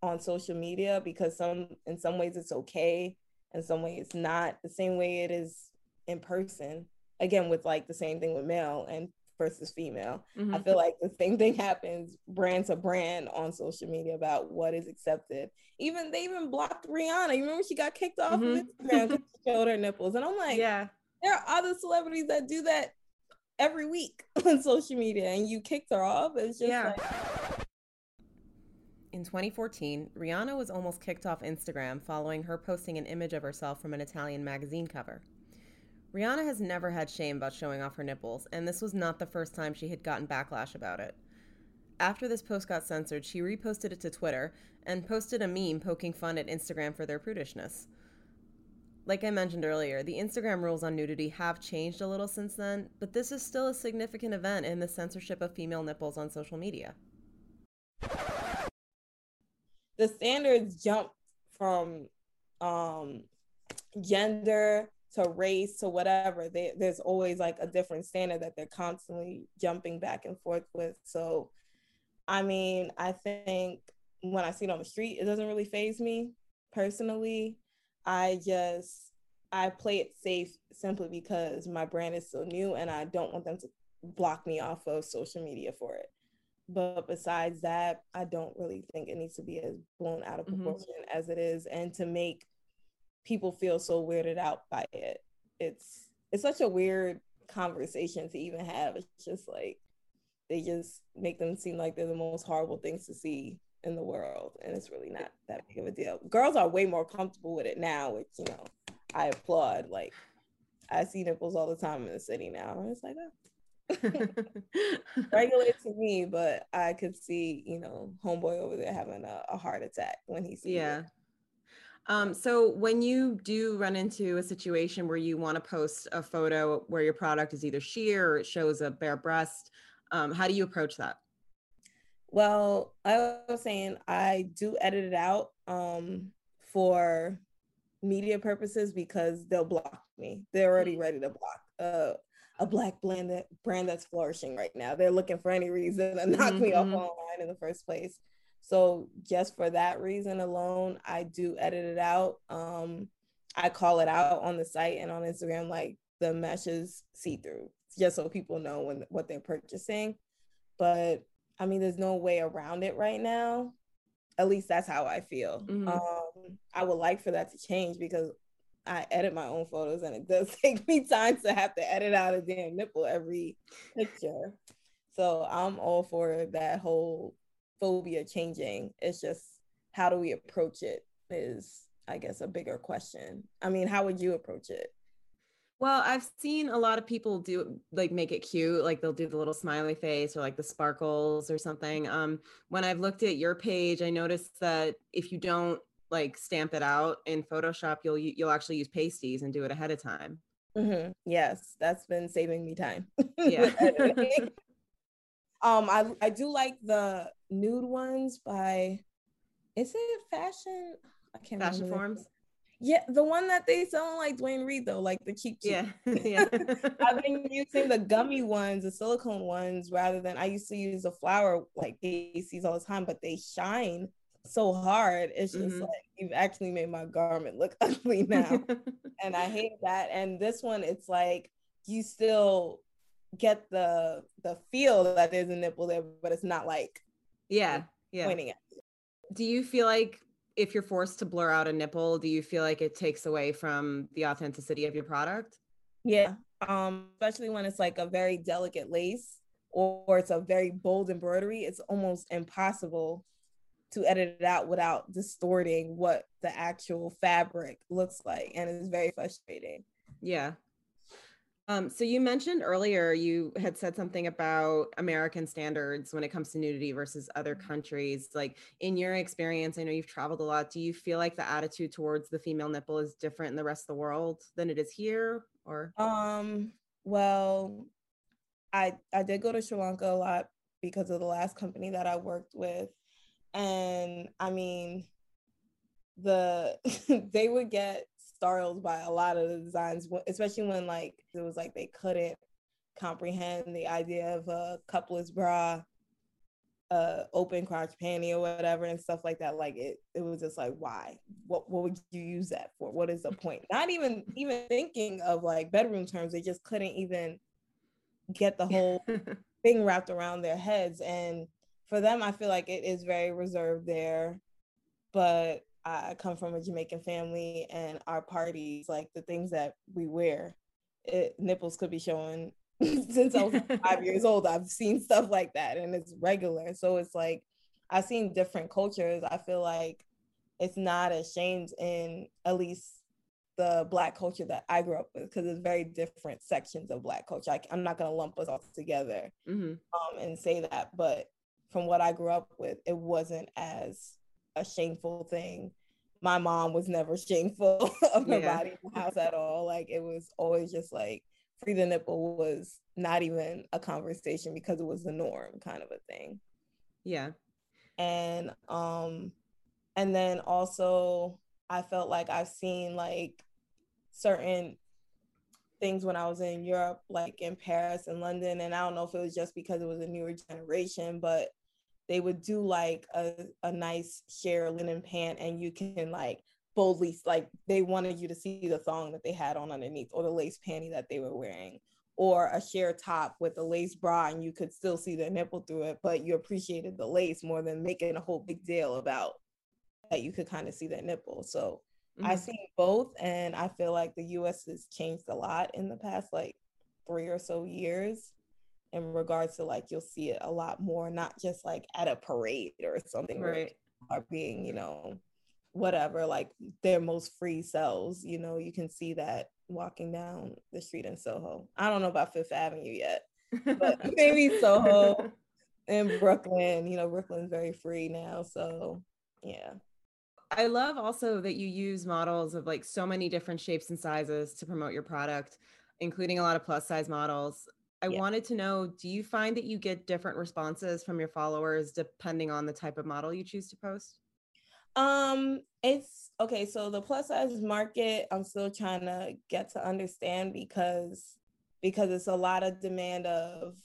on social media because some in some ways it's okay in some ways it's not the same way it is in person. Again with like the same thing with male and versus female. Mm-hmm. i feel like the same thing happens brand to brand on social media about what is accepted. Even they even blocked rihanna. You remember she got kicked off mm-hmm. of instagram because she showed her nipples. And i'm like yeah. there are other celebrities that do that every week on social media and you kicked her off. It's just yeah. like in 2014, Rihanna was almost kicked off Instagram following her posting an image of herself from an Italian magazine cover. Rihanna has never had shame about showing off her nipples, and this was not the first time she had gotten backlash about it. After this post got censored, she reposted it to Twitter and posted a meme poking fun at Instagram for their prudishness. Like I mentioned earlier, the Instagram rules on nudity have changed a little since then, but this is still a significant event in the censorship of female nipples on social media. The standards jump from um, gender to race to whatever. They, there's always like a different standard that they're constantly jumping back and forth with. So, I mean, I think when I see it on the street, it doesn't really faze me personally I just I play it safe simply because my brand is so new and I don't want them to block me off of social media for it. But besides that, I don't really think it needs to be as blown out of mm-hmm. proportion mm-hmm. as it is and to make people feel so weirded out by it. It's it's such a weird conversation to even have. It's just like they just make them seem like they're the most horrible things to see in the world and it's really not that big of a deal girls are way more comfortable with it now which you know i applaud like i see nipples all the time in the city now and it's like oh. regular to me but i could see you know homeboy over there having a, a heart attack when he sees yeah it. Um, so when you do run into a situation where you want to post a photo where your product is either sheer or it shows a bare breast, um, how do you approach that? Well, I was saying I do edit it out um, for media purposes because they'll block me. They're already ready to block uh, a black brand that brand that's flourishing right now. They're looking for any reason to knock mm-hmm. me off mm-hmm. online in the first place. So just for that reason alone, I do edit it out. Um, I call it out on the site and on Instagram, like the mesh is see through, just so people know when what they're purchasing. But I mean, there's no way around it right now. At least that's how I feel. Mm-hmm. Um, I would like for that to change because I edit my own photos and it does take me time to have to edit out a damn nipple every picture. So I'm all for that whole phobia changing. It's just how do we approach it is I guess a bigger question. I mean, how would you approach it? Well, I've seen a lot of people do like make it cute, like they'll do the little smiley face or like the sparkles or something. Um, when I've looked at your page, I noticed that if you don't like stamp it out in Photoshop, you'll you'll actually use pasties and do it ahead of time. Mm-hmm. Yes, that's been saving me time. Yeah. um, I I do like the nude ones by, is it fashion? I can't Fashion forms. Yeah, the one that they sell like Duane Reade though, like the cheap. cheap. Yeah, yeah. I've been using the gummy ones, the silicone ones, rather than I used to use the flower like pasties all the time, but they shine so hard. It's just Mhm. like you've actually made my garment look ugly now. and I hate that. And this one, it's like you still get the the feel that there's a nipple there, but it's not like yeah, yeah. pointing at. Do you feel like if you're forced to blur out a nipple, do you feel like it takes away from the authenticity of your product? Yeah. Um, especially when it's like a very delicate lace or, or it's a very bold embroidery, it's almost impossible to edit it out without distorting what the actual fabric looks like. And it's very frustrating. Yeah. Um, so you mentioned earlier you had said something about American standards when it comes to nudity versus other countries. Like in your experience, I know you've traveled a lot. Do you feel like the attitude towards the female nipple is different in the rest of the world than it is here? Or Um, well, I I did go to Sri Lanka a lot because of the last company that I worked with. And I mean the they would get startled by a lot of the designs, especially when like it was like they couldn't comprehend the idea of a coupler's bra, uh open crotch panty or whatever and stuff like that. Like it it was just like why? What what would you use that for? What is the point? Not even even thinking of like bedroom terms, they just couldn't even get the whole thing wrapped around their heads. And for them, I feel like it is very reserved there. But I come from a Jamaican family, and our parties, like the things that we wear, it, nipples could be showing since I was five years old. I've seen stuff like that, and it's regular. So it's like I've seen different cultures. I feel like it's not ashamed in at least the black culture that I grew up with because it's very different sections of black culture. I, am not gonna lump us all together Mhm. um, and say that, but from what I grew up with, it wasn't as a shameful thing. My mom was never shameful of her Yeah. body in the house at all. Like it was always just like free the nipple was not even a conversation because it was the norm kind of a thing yeah. and um and then also i felt like i've seen like certain things when i was in europe like in paris and london and i don't know if it was just because it was a newer generation but they would do like a, a nice sheer linen pant and you can like boldly like they wanted you to see the thong that they had on underneath or the lace panty that they were wearing or a sheer top with a lace bra and you could still see the nipple through it, but you appreciated the lace more than making a whole big deal about that you could kind of see that nipple. So I've Mhm. seen both and I feel like the US has changed a lot in the past like three or so years in regards to like you'll see it a lot more, not just like at a parade or something Right. are being, you know, whatever, like their most free selves. You know, you can see that walking down the street in Soho. I don't know about Fifth Avenue yet, but maybe Soho in Brooklyn. You know, Brooklyn's very free now. So yeah. I love also that you use models of like so many different shapes and sizes to promote your product, including a lot of plus size models. I Yeah. wanted to know do you find that you get different responses from your followers depending on the type of model you choose to post? Um, it's okay. So the plus size market, I'm still trying to get to understand because because it's a lot of demand of,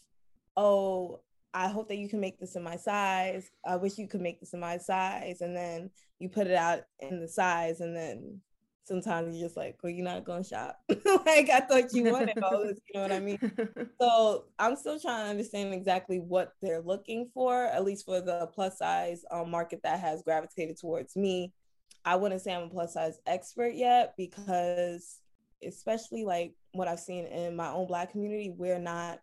oh, I hope that you can make this in my size. I wish you could make this in my size, and then you put it out in the size, and then sometimes you're just like, well, you're not gonna shop. like I thought you wanted all this. You know what I mean? so I'm still trying to understand exactly what they're looking for, at least for the plus size um, market that has gravitated towards me. I wouldn't say I'm a plus size expert yet because, especially like what I've seen in my own Black community, we're not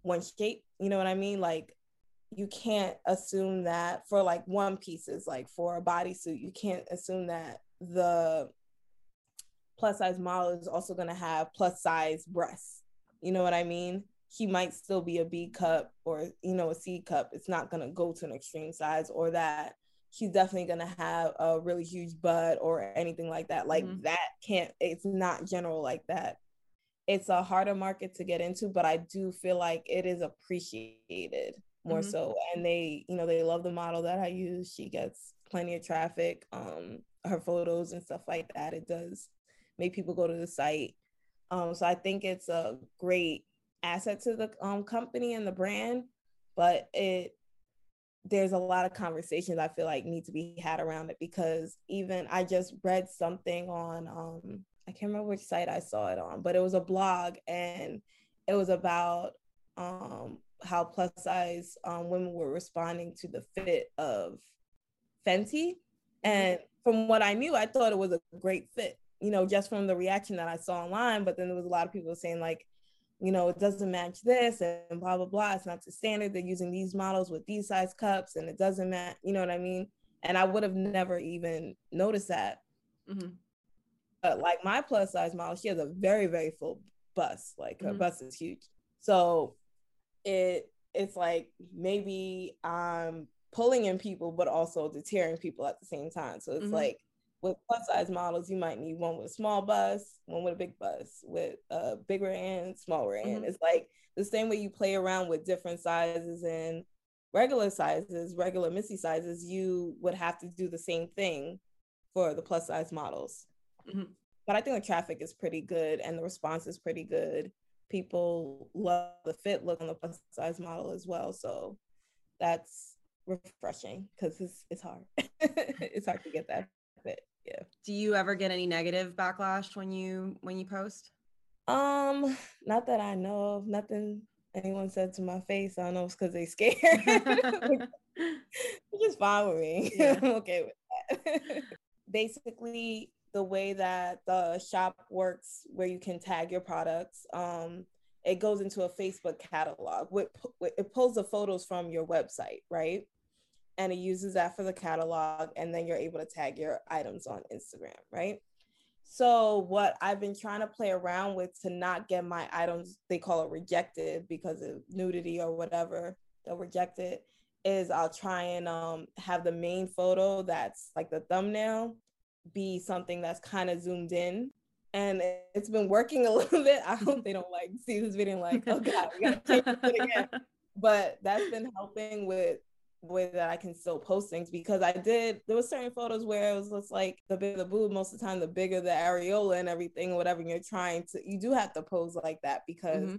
one shape. You know what I mean? Like, you can't assume that for like one pieces, like for a bodysuit, you can't assume that the plus size model is also going to have plus size breasts. You know what I mean? He might still be a B cup or, you know, a C cup. It's not going to go to an extreme size or that he's definitely going to have a really huge butt or anything like that. Like mm-hmm. that can't, it's not general like that. It's a harder market to get into, but I do feel like it is appreciated more mm-hmm. so. And they, you know, they love the model that I use. She gets plenty of traffic. Um, her photos and stuff like that. It does make people go to the site. Um, so I think it's a great asset to the um, company and the brand, but it there's a lot of conversations I feel like need to be had around it because even I just read something on um, I can't remember which site I saw it on, but it was a blog and it was about um, how plus size um, women were responding to the fit of Fenty. And from what I knew, I thought it was a great fit, you know, just from the reaction that I saw online. But then there was a lot of people saying, like, you know, it doesn't match this and blah, blah, blah. It's not the standard. They're using these models with these size cups and it doesn't match, you know what I mean? And I would have never even noticed that. Mm-hmm. But like my plus size model, she has a very, very full bust. Like her mm-hmm. bust is huge. So it it's like maybe I'm pulling in people, but also deterring people at the same time. So it's mm-hmm. like with plus size models, you might need one with a small bust, one with a big bust, with a bigger end, smaller end. Mm-hmm. It's like the same way you play around with different sizes and regular sizes, regular Missy sizes, you would have to do the same thing for the plus size models. Mm-hmm. But I think the traffic is pretty good and the response is pretty good. People love the fit look on the plus size model as well. So that's refreshing because it's it's hard. it's hard to get that fit. Yeah. Do you ever get any negative backlash when you when you post? Um, not that I know of. Nothing anyone said to my face. I don't know it's because they scared. Which is fine with me. Yeah. I'm okay with that. Basically, the way that the shop works, where you can tag your products, um, it goes into a Facebook catalog. with It pulls the photos from your website, right? And it uses that for the catalog and then you're able to tag your items on Instagram, right? So what I've been trying to play around with to not get my items, they call it rejected because of nudity or whatever, they'll reject it, is I'll try and um, have the main photo that's like the thumbnail be something that's kind of zoomed in. And it's been working a little bit. I hope they don't like see this video like, oh God, we gotta change it again. But that's been helping with way that I can still post things because I did there was certain photos where it was just like the bigger the boob most of the time the bigger the areola and everything whatever you're trying to you do have to pose like that because mm-hmm.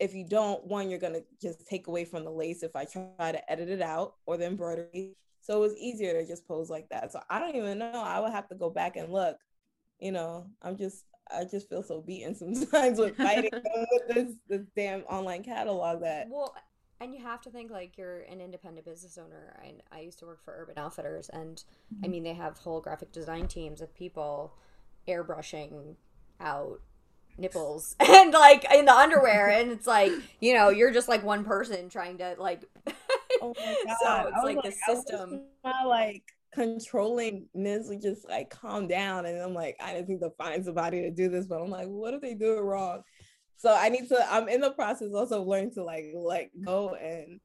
if you don't one you're gonna just take away from the lace if I try to edit it out or the embroidery. So it was easier to just pose like that. So I don't even know. I would have to go back and look. You know I'm just I just feel so beaten sometimes with fighting with this this damn online catalog that well and you have to think like you're an independent business owner. And i used to work for urban outfitters and mm-hmm. i mean they have whole graphic design teams of people airbrushing out nipples and like in the underwear. And it's like you know you're just like one person trying to like oh my God. so it's like, like, the system. my like controlling mentally just like calm down. And i'm like i just need to find somebody to do this but i'm like what if they do it wrong so I need to. I'm in the process also of learning to like let go and.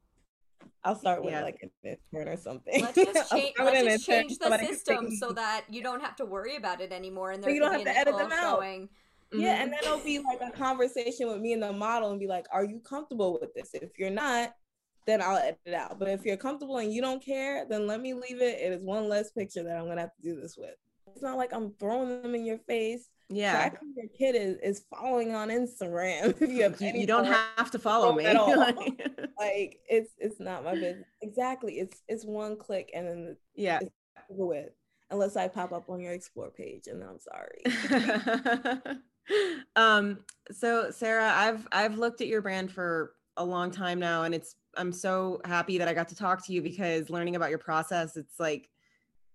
I'll start with yeah. like an intern or something. Let's just, cha- let's just change the system so that you don't have to worry about it anymore, and there you don't have to edit them out. Showing. Yeah, mm-hmm. and then it'll be like a conversation with me and the model, and be like, "Are you comfortable with this? If you're not, then I'll edit it out. But if you're comfortable and you don't care, then let me leave it. It is one less picture that I'm gonna have to do this with. It's not like I'm throwing them in your face. Yeah. your kid is, is following on Instagram. if you have you, you don't have to follow me. like it's it's not my business. Exactly. It's it's one click and then yeah with unless I pop up on your explore page and I'm sorry. um so Sarah, I've I've looked at your brand for a long time now and it's I'm so happy that I got to talk to you because learning about your process, it's like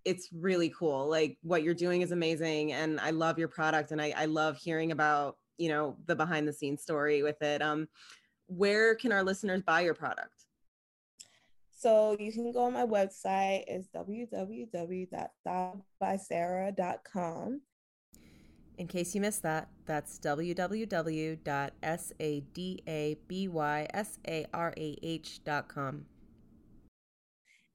it's really cool. Like what you're doing is amazing. And I love your product and I, I love hearing about, you know, the behind the scenes story with it. Um, where can our listeners buy your product? So you can go on my website. It's www.sadabysarah.com. In case you missed that, that's www.sadabysarah.com.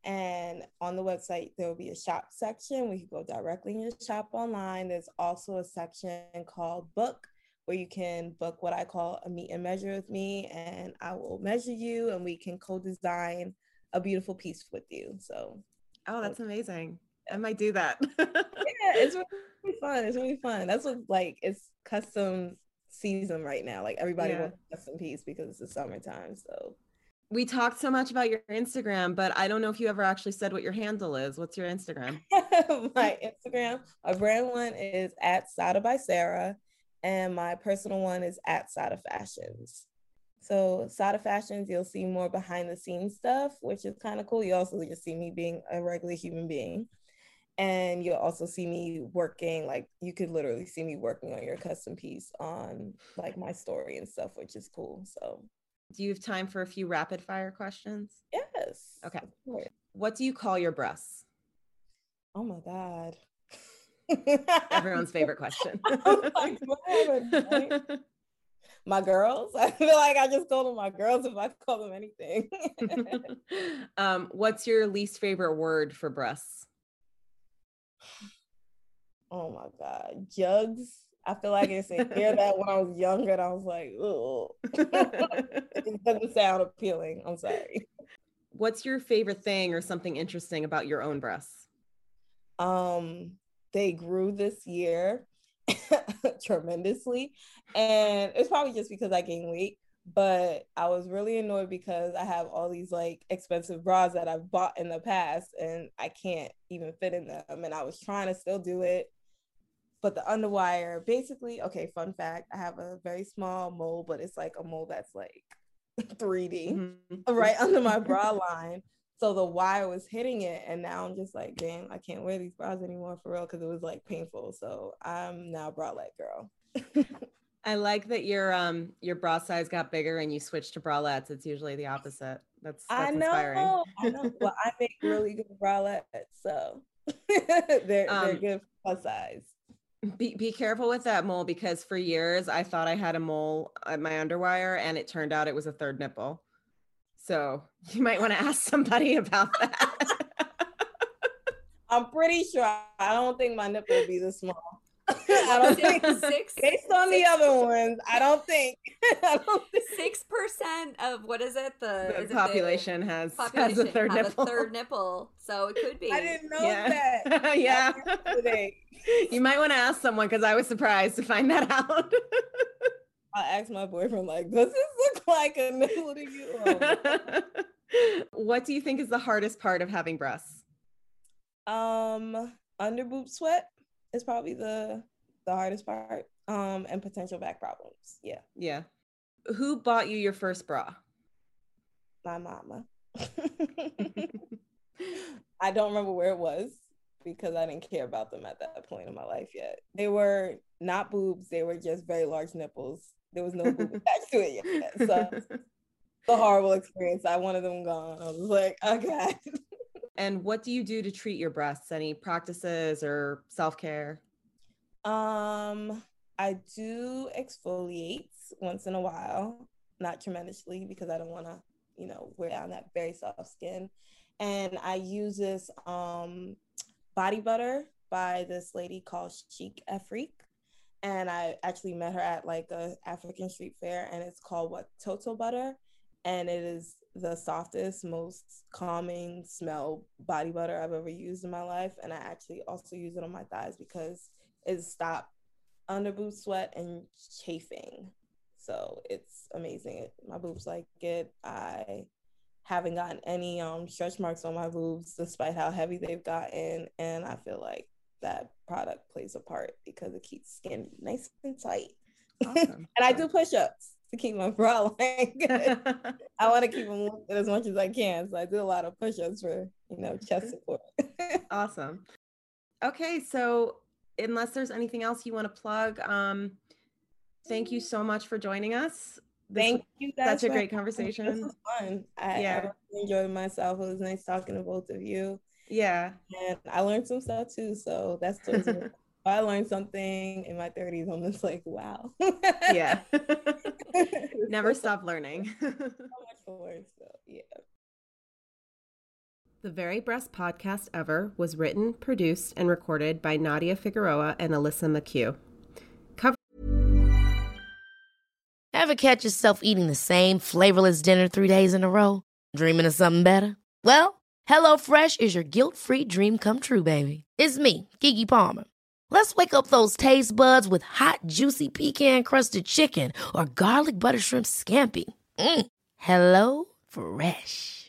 And on the website, there will be a shop section where you go directly in your shop online. There's also a section called book where you can book what I call a meet and measure with me, and I will measure you and we can co design a beautiful piece with you. So, oh, that's amazing. I might do that. yeah, it's really fun. It's really fun. That's what like it's custom season right now. Like everybody yeah. wants a custom piece because it's the summertime. So we talked so much about your Instagram, but I don't know if you ever actually said what your handle is. What's your Instagram? my Instagram, my brand one is at Sada by Sarah, and my personal one is at Sada Fashions. So Sada Fashions, you'll see more behind the scenes stuff, which is kind of cool. You also just see me being a regular human being. And you'll also see me working, like you could literally see me working on your custom piece on like my story and stuff, which is cool. So do you have time for a few rapid fire questions? Yes. Okay. What do you call your breasts? Oh my God. Everyone's favorite question. my girls. I feel like I just call them my girls if I call them anything. um, what's your least favorite word for breasts? Oh my God. Jugs. I feel like it's in hear that when I was younger, and I was like, oh, it doesn't sound appealing. I'm sorry. What's your favorite thing or something interesting about your own breasts? Um, they grew this year tremendously, and it's probably just because I gained weight. But I was really annoyed because I have all these like expensive bras that I've bought in the past, and I can't even fit in them. And I was trying to still do it, but the underwire basically okay fun fact i have a very small mole but it's like a mole that's like 3d mm-hmm. right under my bra line so the wire was hitting it and now i'm just like damn i can't wear these bras anymore for real because it was like painful so i'm now bralette girl i like that your um your bra size got bigger and you switched to bralettes it's usually the opposite that's, that's I know, inspiring. I know. Well, I make really good bralettes, so they're um, they're good plus size. Be, be careful with that mole because for years I thought I had a mole at my underwire and it turned out it was a third nipple. So you might want to ask somebody about that. I'm pretty sure I don't think my nipple will be this small. I don't think six, based on six, the other ones. I don't think. Six percent of what is it? The, the population, it the has population has a third nipple. A third nipple, so it could be. I didn't know yeah. that. yeah. you might want to ask someone because I was surprised to find that out. I asked my boyfriend, like, does this look like a nipple to you? Oh. what do you think is the hardest part of having breasts? Um, under boob sweat is probably the the hardest part. Um, and potential back problems. Yeah. Yeah. Who bought you your first bra? My mama. I don't remember where it was because I didn't care about them at that point in my life yet. They were not boobs, they were just very large nipples. There was no boob attached to it yet. So the horrible experience. I wanted them gone. I was like, okay. and what do you do to treat your breasts? Any practices or self-care? Um, I do exfoliate once in a while, not tremendously because I don't want to, you know, wear down that very soft skin. And I use this um body butter by this lady called Chic Afrique. And I actually met her at like a African street fair and it's called what Toto butter. And it is the softest, most calming smell body butter I've ever used in my life. And I actually also use it on my thighs because it stop under boob sweat and chafing. So it's amazing. My boobs like it. I haven't gotten any um stretch marks on my boobs despite how heavy they've gotten and i feel like that product plays a part because it keeps skin nice and tight awesome. and i do push-ups to keep my bra line good i want to keep them lifted as much as i can so i do a lot of push-ups for you know chest support awesome okay so unless there's anything else you want to plug um thank you so much for joining us Thank you guys. Such a great conversation. This was fun. I, yeah. I enjoyed myself. It was nice talking to both of you. Yeah. And I learned some stuff too. So that's fun. I learned something in my 30s. I'm just like, wow. yeah. Never stop learning. so much more. So, yeah. The Very Breast Podcast Ever was written, produced, and recorded by Nadia Figueroa and Alissa McHugh. Cover- Ever catch yourself eating the same flavorless dinner three days in a row? Dreaming of something better? Well, HelloFresh is your guilt free dream come true, baby. It's me, Keke Palmer. Let's wake up those taste buds with hot, juicy pecan crusted chicken or garlic butter shrimp scampi. Mm. Hello Fresh.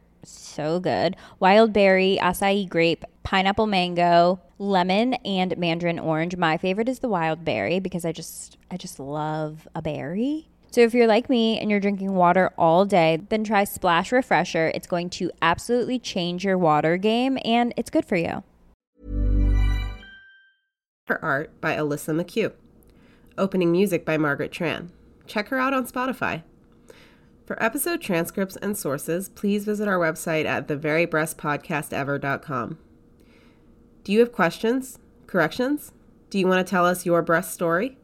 so good. Wild berry, acai grape, pineapple mango, lemon, and mandarin orange. My favorite is the wild berry because I just I just love a berry. So if you're like me and you're drinking water all day, then try Splash Refresher. It's going to absolutely change your water game and it's good for you. For Art by Alissa McHugh. Opening music by Margaret Tran. Check her out on Spotify. For episode transcripts and sources, please visit our website at theverybreastpodcastever.com. Do you have questions? Corrections? Do you want to tell us your breast story?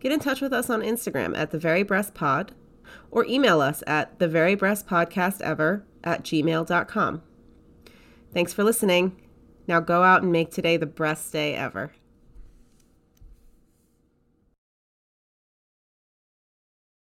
Get in touch with us on Instagram at theverybreastpod or email us at theverybreastpodcastever at gmail.com. Thanks for listening. Now go out and make today the best day ever.